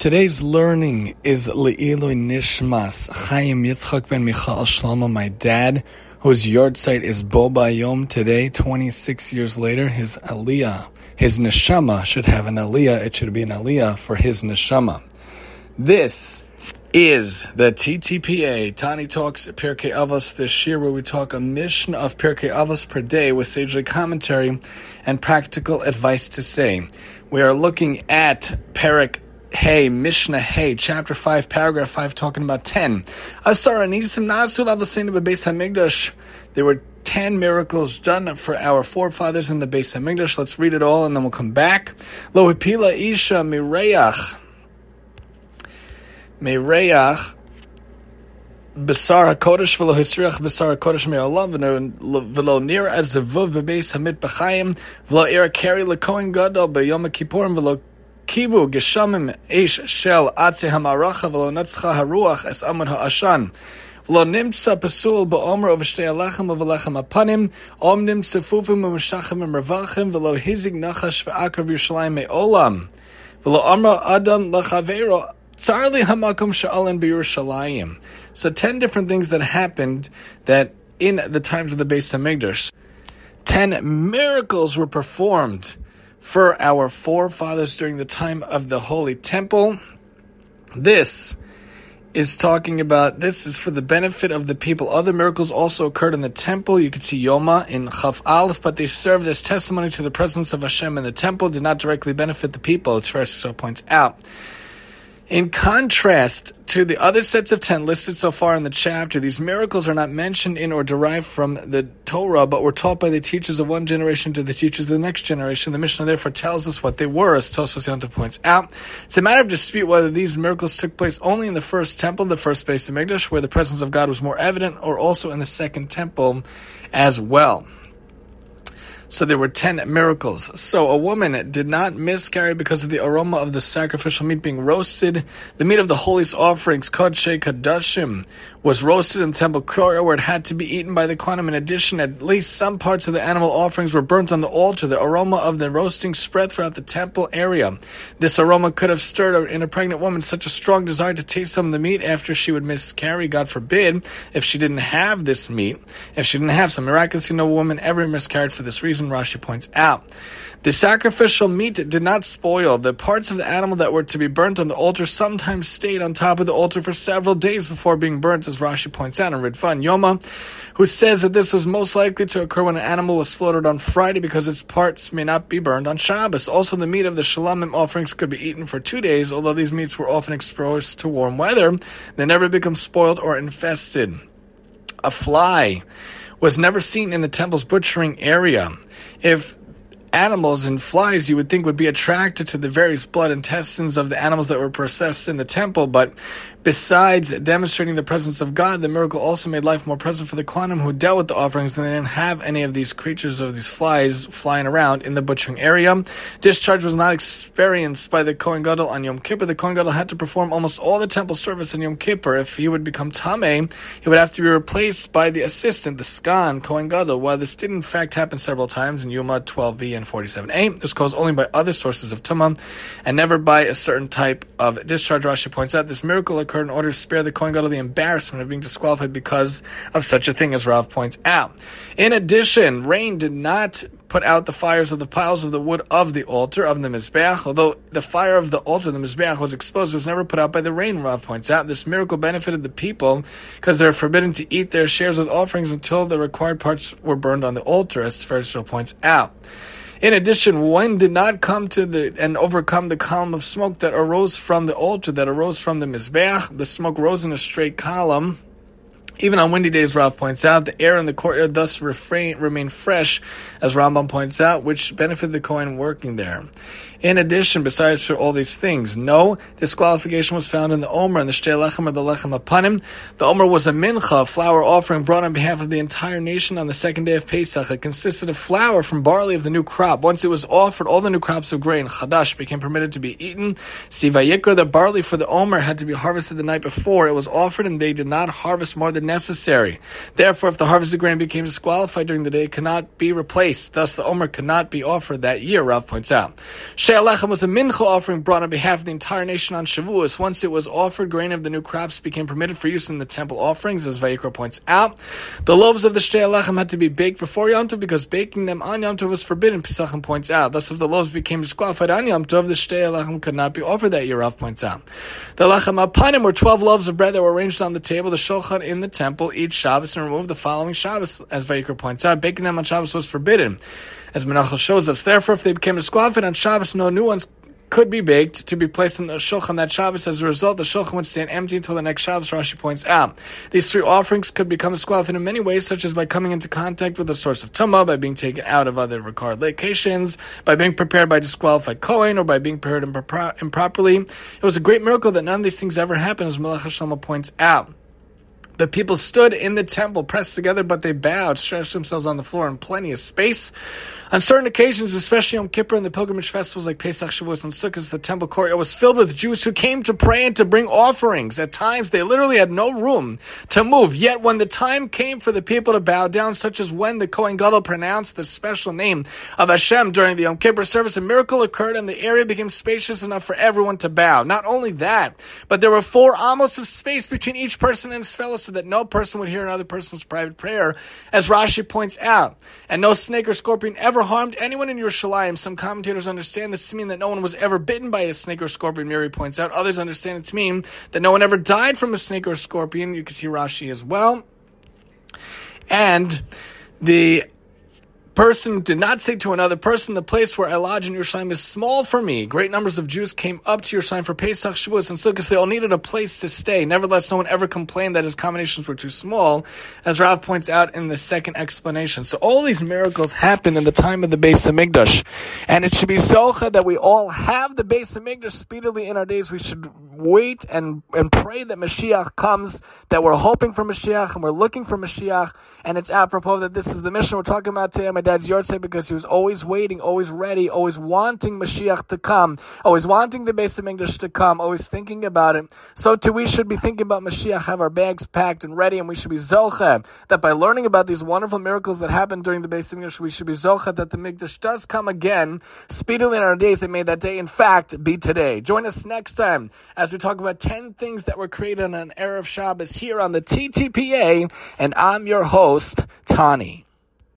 Today's learning is Le'ilui Nishmas Chaim Yitzchak ben Michal Shlomo, my dad, whose yahrzeit is Bo Bayom today, 26 years later. His Aliyah, his Neshama should have an Aliyah. It should be an Aliyah for his Neshama. This is the TTPA, Tani Talks Pirkei Avos, this year where we talk a Mishnah of Pirkei Avos per day with sagely commentary and practical advice to say. We are looking at Perek Hey, Mishnah Hey, chapter 5, paragraph 5, talking about 10. Asara Nisim Nasu HaMikdash. There were 10 miracles done for our forefathers in the Beis HaMikdash. Let's read it all and then we'll come back. Lo Hipila Isha Mireach. Mireach. Besar HaKodesh v'lo hisriach Besar HaKodesh me'olam v'lo nir as zevuv bebeis hamit b'chayim v'lo ira keri l'kohen gadol b'yom HaKippurim v'lo kibu geshamim ish shel atze hamaracha v'lo netzcha haruach es amud ha'ashan. Ba'omer of shtei alachem v'lechem apanim, om nimtza fufim u'meshachim u'mervachim v'lo hizig nachash v'akar v'yushalayim me'olam. V'lo amra adam l'chavero tzarli hamakom sha'alen b'Yerushalayim. So ten different things that happened that in the times of the Beis Hamikdash. Ten miracles were performed for our forefathers during the time of the Holy Temple. This is talking about this is for the benefit of the people. Other miracles also occurred in the temple. You could see Yoma in Chaf Aleph, but they served as testimony to the presence of Hashem in the temple, did not directly benefit the people, as Farsi points out. In contrast to the other sets of ten listed so far in the chapter, these miracles are not mentioned in or derived from the Torah, but were taught by the teachers of one generation to the teachers of the next generation. The Mishnah therefore tells us what they were, as Tosfos Yontif points out. It's a matter of dispute whether these miracles took place only in the first temple, the first Beis Hamikdash, where the presence of God was more evident, or also in the second temple as well. So there were 10 miracles. So a woman did not miscarry because of the aroma of the sacrificial meat being roasted. The meat of the holiest offerings, Kodshe Kadashim, was roasted in the temple courtyard where it had to be eaten by the Kohanim. In addition, at least some parts of the animal offerings were burnt on the altar. The aroma of the roasting spread throughout the temple area. This aroma could have stirred in a pregnant woman such a strong desire to taste some of the meat after she would miscarry. God forbid if she didn't have this meat, if she didn't have some. Miraculously, no woman ever miscarried for this reason, Rashi points out. The sacrificial meat did not spoil. The parts of the animal that were to be burnt on the altar sometimes stayed on top of the altar for several days before being burnt, as Rashi points out in Ridvan Yoma, who says that this was most likely to occur when an animal was slaughtered on Friday because its parts may not be burned on Shabbos. Also, the meat of the Shalomim offerings could be eaten for two days, although these meats were often exposed to warm weather. They never become spoiled or infested. A fly was never seen in the temple's butchering area. If animals and flies you would think would be attracted to the various blood intestines of the animals that were processed in the temple, but Besides demonstrating the presence of God, the miracle also made life more present for the Kohanim who dealt with the offerings, and they didn't have any of these creatures of these flies flying around in the butchering area. Discharge was not experienced by the Kohen Gadol on Yom Kippur. The Kohen Gadol had to perform almost all the temple service on Yom Kippur. If he would become Tame, he would have to be replaced by the assistant, the Sgan, Kohen Gadol. While this did in fact happen several times in Yuma 12b and 47a, it was caused only by other sources of Tumah and never by a certain type of discharge. Rashi points out this miracle occurred in order to spare the Kohen Gadol the embarrassment of being disqualified because of such a thing, as Rav points out. In addition, rain did not put out the fires of the piles of the wood of the altar of the Mizbeach. Although the fire of the altar, of the Mizbeach, was exposed, it was never put out by the rain, Rav points out. This miracle benefited the people because they're forbidden to eat their shares of the offerings until the required parts were burned on the altar, as Ferrisville points out. In addition, wind did not come to the and overcome the column of smoke that arose from the altar, that arose from the mizbeach. The smoke rose in a straight column. Even on windy days, Rav points out, the air in the courtyard thus refrain, remained fresh, as Rambam points out, which benefited the Kohen working there. In addition, besides all these things, no disqualification was found in the Omer and the Shtei Lechem or the Lechem Apanim. The Omer was a mincha, a flour offering brought on behalf of the entire nation on the second day of Pesach. It consisted of flour from barley of the new crop. Once it was offered, all the new crops of grain, Chadash, became permitted to be eaten. Sivayikra, the barley for the Omer, had to be harvested the night before. It was offered and they did not harvest more than necessary. Therefore, if the harvest of grain became disqualified during the day, it cannot be replaced. Thus, the Omer cannot be offered that year, Rav points out. Shtei Alechem was a mincha offering brought on behalf of the entire nation on Shavuos. Once it was offered, grain of the new crops became permitted for use in the temple offerings, as Vayikra points out. The loaves of the Shtei Alechem had to be baked before Yom Tov because baking them on Yom Tov was forbidden, Pesachim points out. Thus, if the loaves became disqualified on Yom Tov, the Shtei Alechem could not be offered that year, Rav points out. The Lechem Apanim were 12 loaves of bread that were arranged on the table, the Shulchan in the temple, each Shabbos, and removed the following Shabbos, as Vayikra points out. Baking them on Shabbos was forbidden, as Menachel shows us. Therefore, if they became disqualified on Shabbos, no new ones could be baked to be placed in the shulchan that Shabbos. As a result, the shulchan would stand empty until the next Shabbos. Rashi points out these three offerings could become disqualified in many ways, such as by coming into contact with a source of tumah, by being taken out of other required locations, by being prepared by disqualified kohen, or by being prepared impro- improperly. It was a great miracle that none of these things ever happened, as Melech Shlomo points out. The people stood in the temple, pressed together, but they bowed, stretched themselves on the floor in plenty of space. On certain occasions, especially on Kippur and the pilgrimage festivals like Pesach, Shavuos, and Sukkot, the temple courtyard was filled with Jews who came to pray and to bring offerings. At times, they literally had no room to move. Yet, when the time came for the people to bow down, such as when the Kohen Gadol pronounced the special name of Hashem during the Yom Kippur service, a miracle occurred and the area became spacious enough for everyone to bow. Not only that, but there were four amos of space between each person and his fellow so that no person would hear another person's private prayer, as Rashi points out. And no snake or scorpion ever harmed anyone in Yerushalayim. Some commentators understand this to mean that no one was ever bitten by a snake or scorpion, Meiri points out. Others understand it to mean that no one ever died from a snake or scorpion. You can see Rashi as well. And the person did not say to another person, the place where I lodge in Yerushalayim is small for me. Great numbers of Jews came up to Yerushalayim for Pesach, Shavuos, and Sukkot. They all needed a place to stay. Nevertheless, no one ever complained that his accommodations were too small, as Rav points out in the second explanation. So all these miracles happened in the time of the Beis Hamikdash. And it should be zocha that we all have the Beis Hamikdash speedily in our days. We should wait and, and pray that Mashiach comes, that we're hoping for Mashiach and we're looking for Mashiach. And it's apropos that this is the Mishnah we're talking about today my dad's because he was always waiting, always ready, always wanting Mashiach to come, always wanting the Beis Hamikdash to come, always thinking about it. So too we should be thinking about Mashiach, have our bags packed and ready, and we should be zocha that by learning about these wonderful miracles that happened during the Beis Hamikdash, we should be zocha that the Mikdash does come again speedily in our days, and may that day, in fact, be today. Join us next time as we talk about 10 things that were created on an Erev Shabbos here on the TTPA, and I'm your host, Tani.